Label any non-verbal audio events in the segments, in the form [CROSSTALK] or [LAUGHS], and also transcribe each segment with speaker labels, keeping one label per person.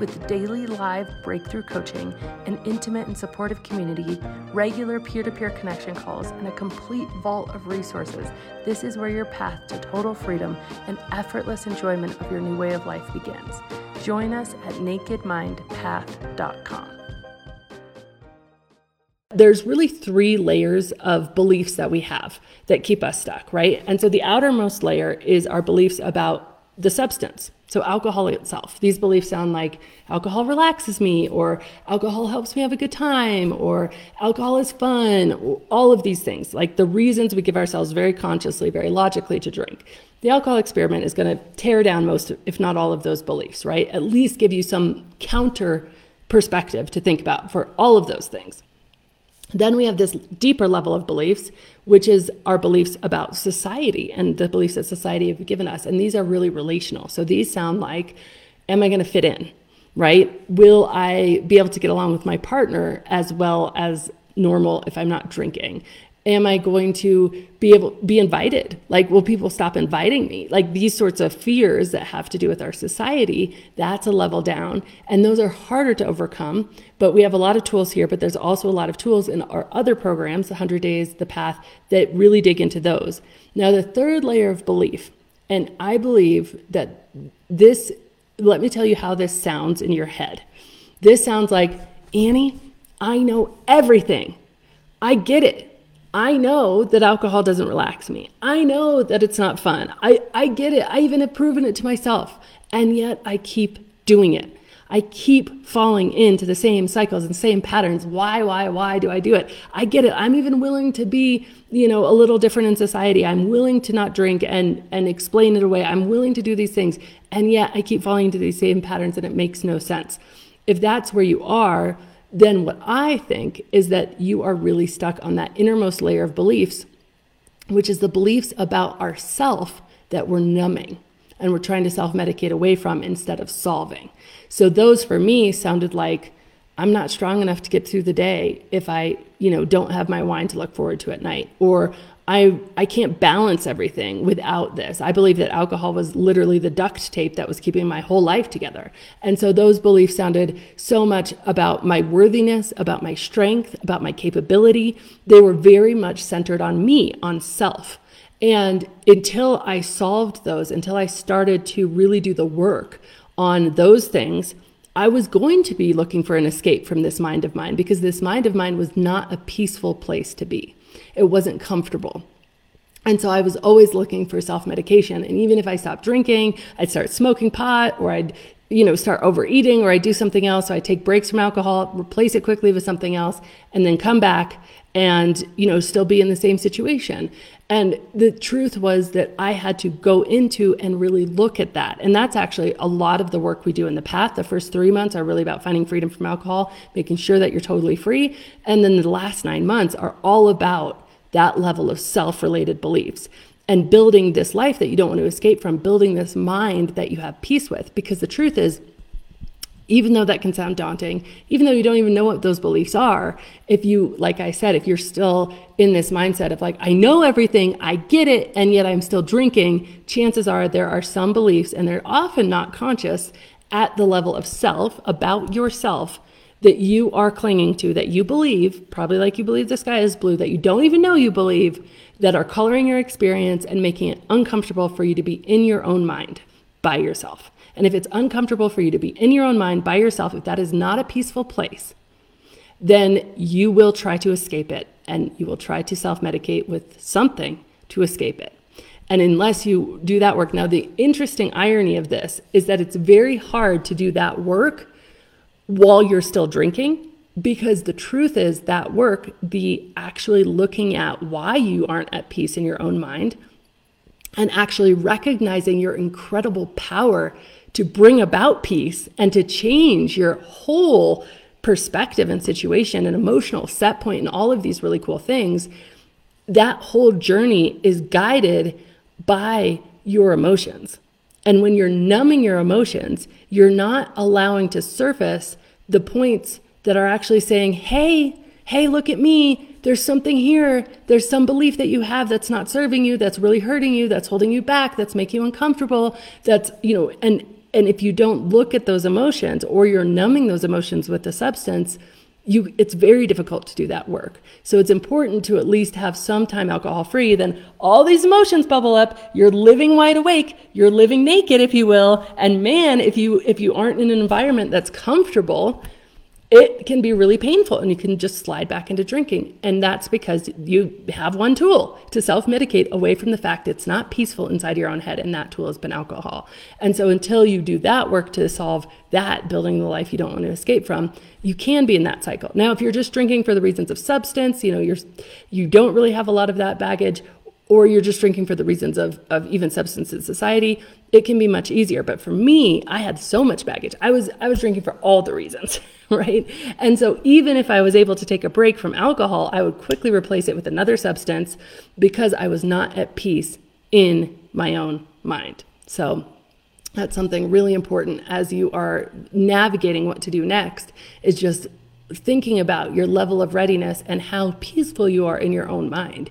Speaker 1: With daily live breakthrough coaching, an intimate and supportive community, regular peer to peer connection calls, and a complete vault of resources, this is where your path to total freedom and effortless enjoyment of your new way of life begins. Join us at nakedmindpath.com. There's really three layers of beliefs that we have that keep us stuck, right? And so the outermost layer is our beliefs about the substance so, alcohol itself, these beliefs sound like alcohol relaxes me, or alcohol helps me have a good time, or alcohol is fun, all of these things, like the reasons we give ourselves very consciously, very logically to drink. The alcohol experiment is going to tear down most, if not all, of those beliefs, right? At least give you some counter perspective to think about for all of those things. Then we have this deeper level of beliefs, which is our beliefs about society and the beliefs that society have given us. And these are really relational. So these sound like, am I going to fit in? Right? Will I be able to get along with my partner as well as normal if I'm not drinking? Am I going to be able be invited? Like, will people stop inviting me? Like these sorts of fears that have to do with our society, that's a level down. And those are harder to overcome. But we have a lot of tools here, but there's also a lot of tools in our other programs, the 100 Days, the Path, that really dig into those. Now, the third layer of belief, and I believe that this, let me tell you how this sounds in your head. This sounds like, Annie, I know everything. I get it. I know that alcohol doesn't relax me. I know that it's not fun. I, I get it. I even have proven it to myself. And yet I keep doing it. I keep falling into the same cycles and same patterns. Why, why, why do I do it? I get it. I'm even willing to be, you know, a little different in society. I'm willing to not drink and and explain it away. I'm willing to do these things. And yet I keep falling into these same patterns and it makes no sense. If that's where you are, then what I think is that you are really stuck on that innermost layer of beliefs, which is the beliefs about ourself that we're numbing and we're trying to self medicate away from instead of solving. So those for me sounded like I'm not strong enough to get through the day if I, you know, don't have my wine to look forward to at night or I, I can't balance everything without this. I believe that alcohol was literally the duct tape that was keeping my whole life together. And so those beliefs sounded so much about my worthiness, about my strength, about my capability. They were very much centered on me, on self. And until I solved those, until I started to really do the work on those things, I was going to be looking for an escape from this mind of mine because this mind of mine was not a peaceful place to be it wasn't comfortable. And so I was always looking for self medication. And even if I stopped drinking, I'd start smoking pot or I'd, you know, start overeating or I'd do something else. So I'd take breaks from alcohol, replace it quickly with something else, and then come back and, you know, still be in the same situation. And the truth was that I had to go into and really look at that. And that's actually a lot of the work we do in the path. The first three months are really about finding freedom from alcohol, making sure that you're totally free. And then the last nine months are all about that level of self related beliefs and building this life that you don't want to escape from, building this mind that you have peace with. Because the truth is, even though that can sound daunting, even though you don't even know what those beliefs are, if you, like I said, if you're still in this mindset of like, I know everything, I get it, and yet I'm still drinking, chances are there are some beliefs, and they're often not conscious at the level of self, about yourself, that you are clinging to, that you believe, probably like you believe the sky is blue, that you don't even know you believe, that are coloring your experience and making it uncomfortable for you to be in your own mind by yourself. And if it's uncomfortable for you to be in your own mind by yourself, if that is not a peaceful place, then you will try to escape it and you will try to self medicate with something to escape it. And unless you do that work, now the interesting irony of this is that it's very hard to do that work while you're still drinking Because the truth is that work, the actually looking at why you aren't at peace in your own mind and actually recognizing your incredible power to bring about peace and to change your whole perspective and situation and emotional set point and all of these really cool things, that whole journey is guided by your emotions. And when you're numbing your emotions, you're not allowing to surface the points that are actually saying, hey, hey, look at me. There's something here. There's some belief that you have that's not serving you, that's really hurting you, that's holding you back, that's making you uncomfortable. That's, you know, and and if you don't look at those emotions or you're numbing those emotions with the substance, you it's very difficult to do that work. So it's important to at least have some time alcohol free. Then all these emotions bubble up. You're living wide awake. You're living naked, if you will. And man, if you if you aren't in an environment that's comfortable, it can be really painful and you can just slide back into drinking. And that's because you have one tool to self medicate away from the fact it's not peaceful inside your own head, and that tool has been alcohol. And so until you do that work to solve that, building the life you don't want to escape from, you can be in that cycle. Now, if you're just drinking for the reasons of substance, you know, you're you don't really have a lot of that baggage, or you're just drinking for the reasons of, of even substance in society, it can be much easier. But for me, I had so much baggage. I was I was drinking for all the reasons. [LAUGHS] [LAUGHS] right? And so even if I was able to take a break from alcohol, I would quickly replace it with another substance because I was not at peace in my own mind. So that's something really important as you are navigating what to do next is just thinking about your level of readiness and how peaceful you are in your own mind.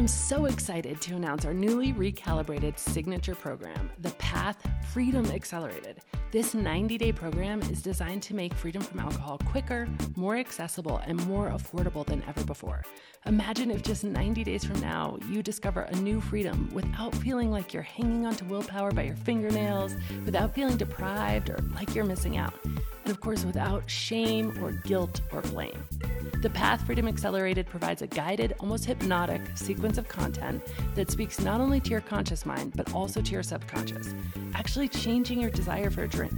Speaker 1: Am so excited to announce our newly recalibrated signature program, the Path Freedom Accelerated. This 90 day program is designed to make freedom from alcohol quicker, more accessible, and more affordable than ever before. Imagine if just 90 days from now you discover a new freedom without feeling like you're hanging onto willpower by your fingernails, without feeling deprived or like you're missing out and of course, without shame or guilt or blame. The Path Freedom Accelerated provides a guided, almost hypnotic sequence of content that speaks not only to your conscious mind, but also to your subconscious, actually changing your desire for a drink.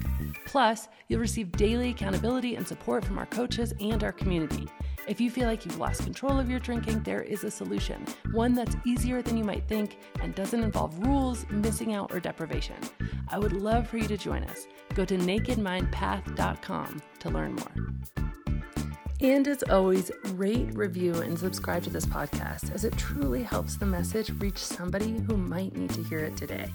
Speaker 1: Plus, you'll receive daily accountability and support from our coaches and our community. If you feel like you've lost control of your drinking, there is a solution, one that's easier than you might think and doesn't involve rules, missing out, or deprivation. I would love for you to join us. Go to nakedmindpath.com to learn more. And as always, rate, review, and subscribe to this podcast as it truly helps the message reach somebody who might need to hear it today.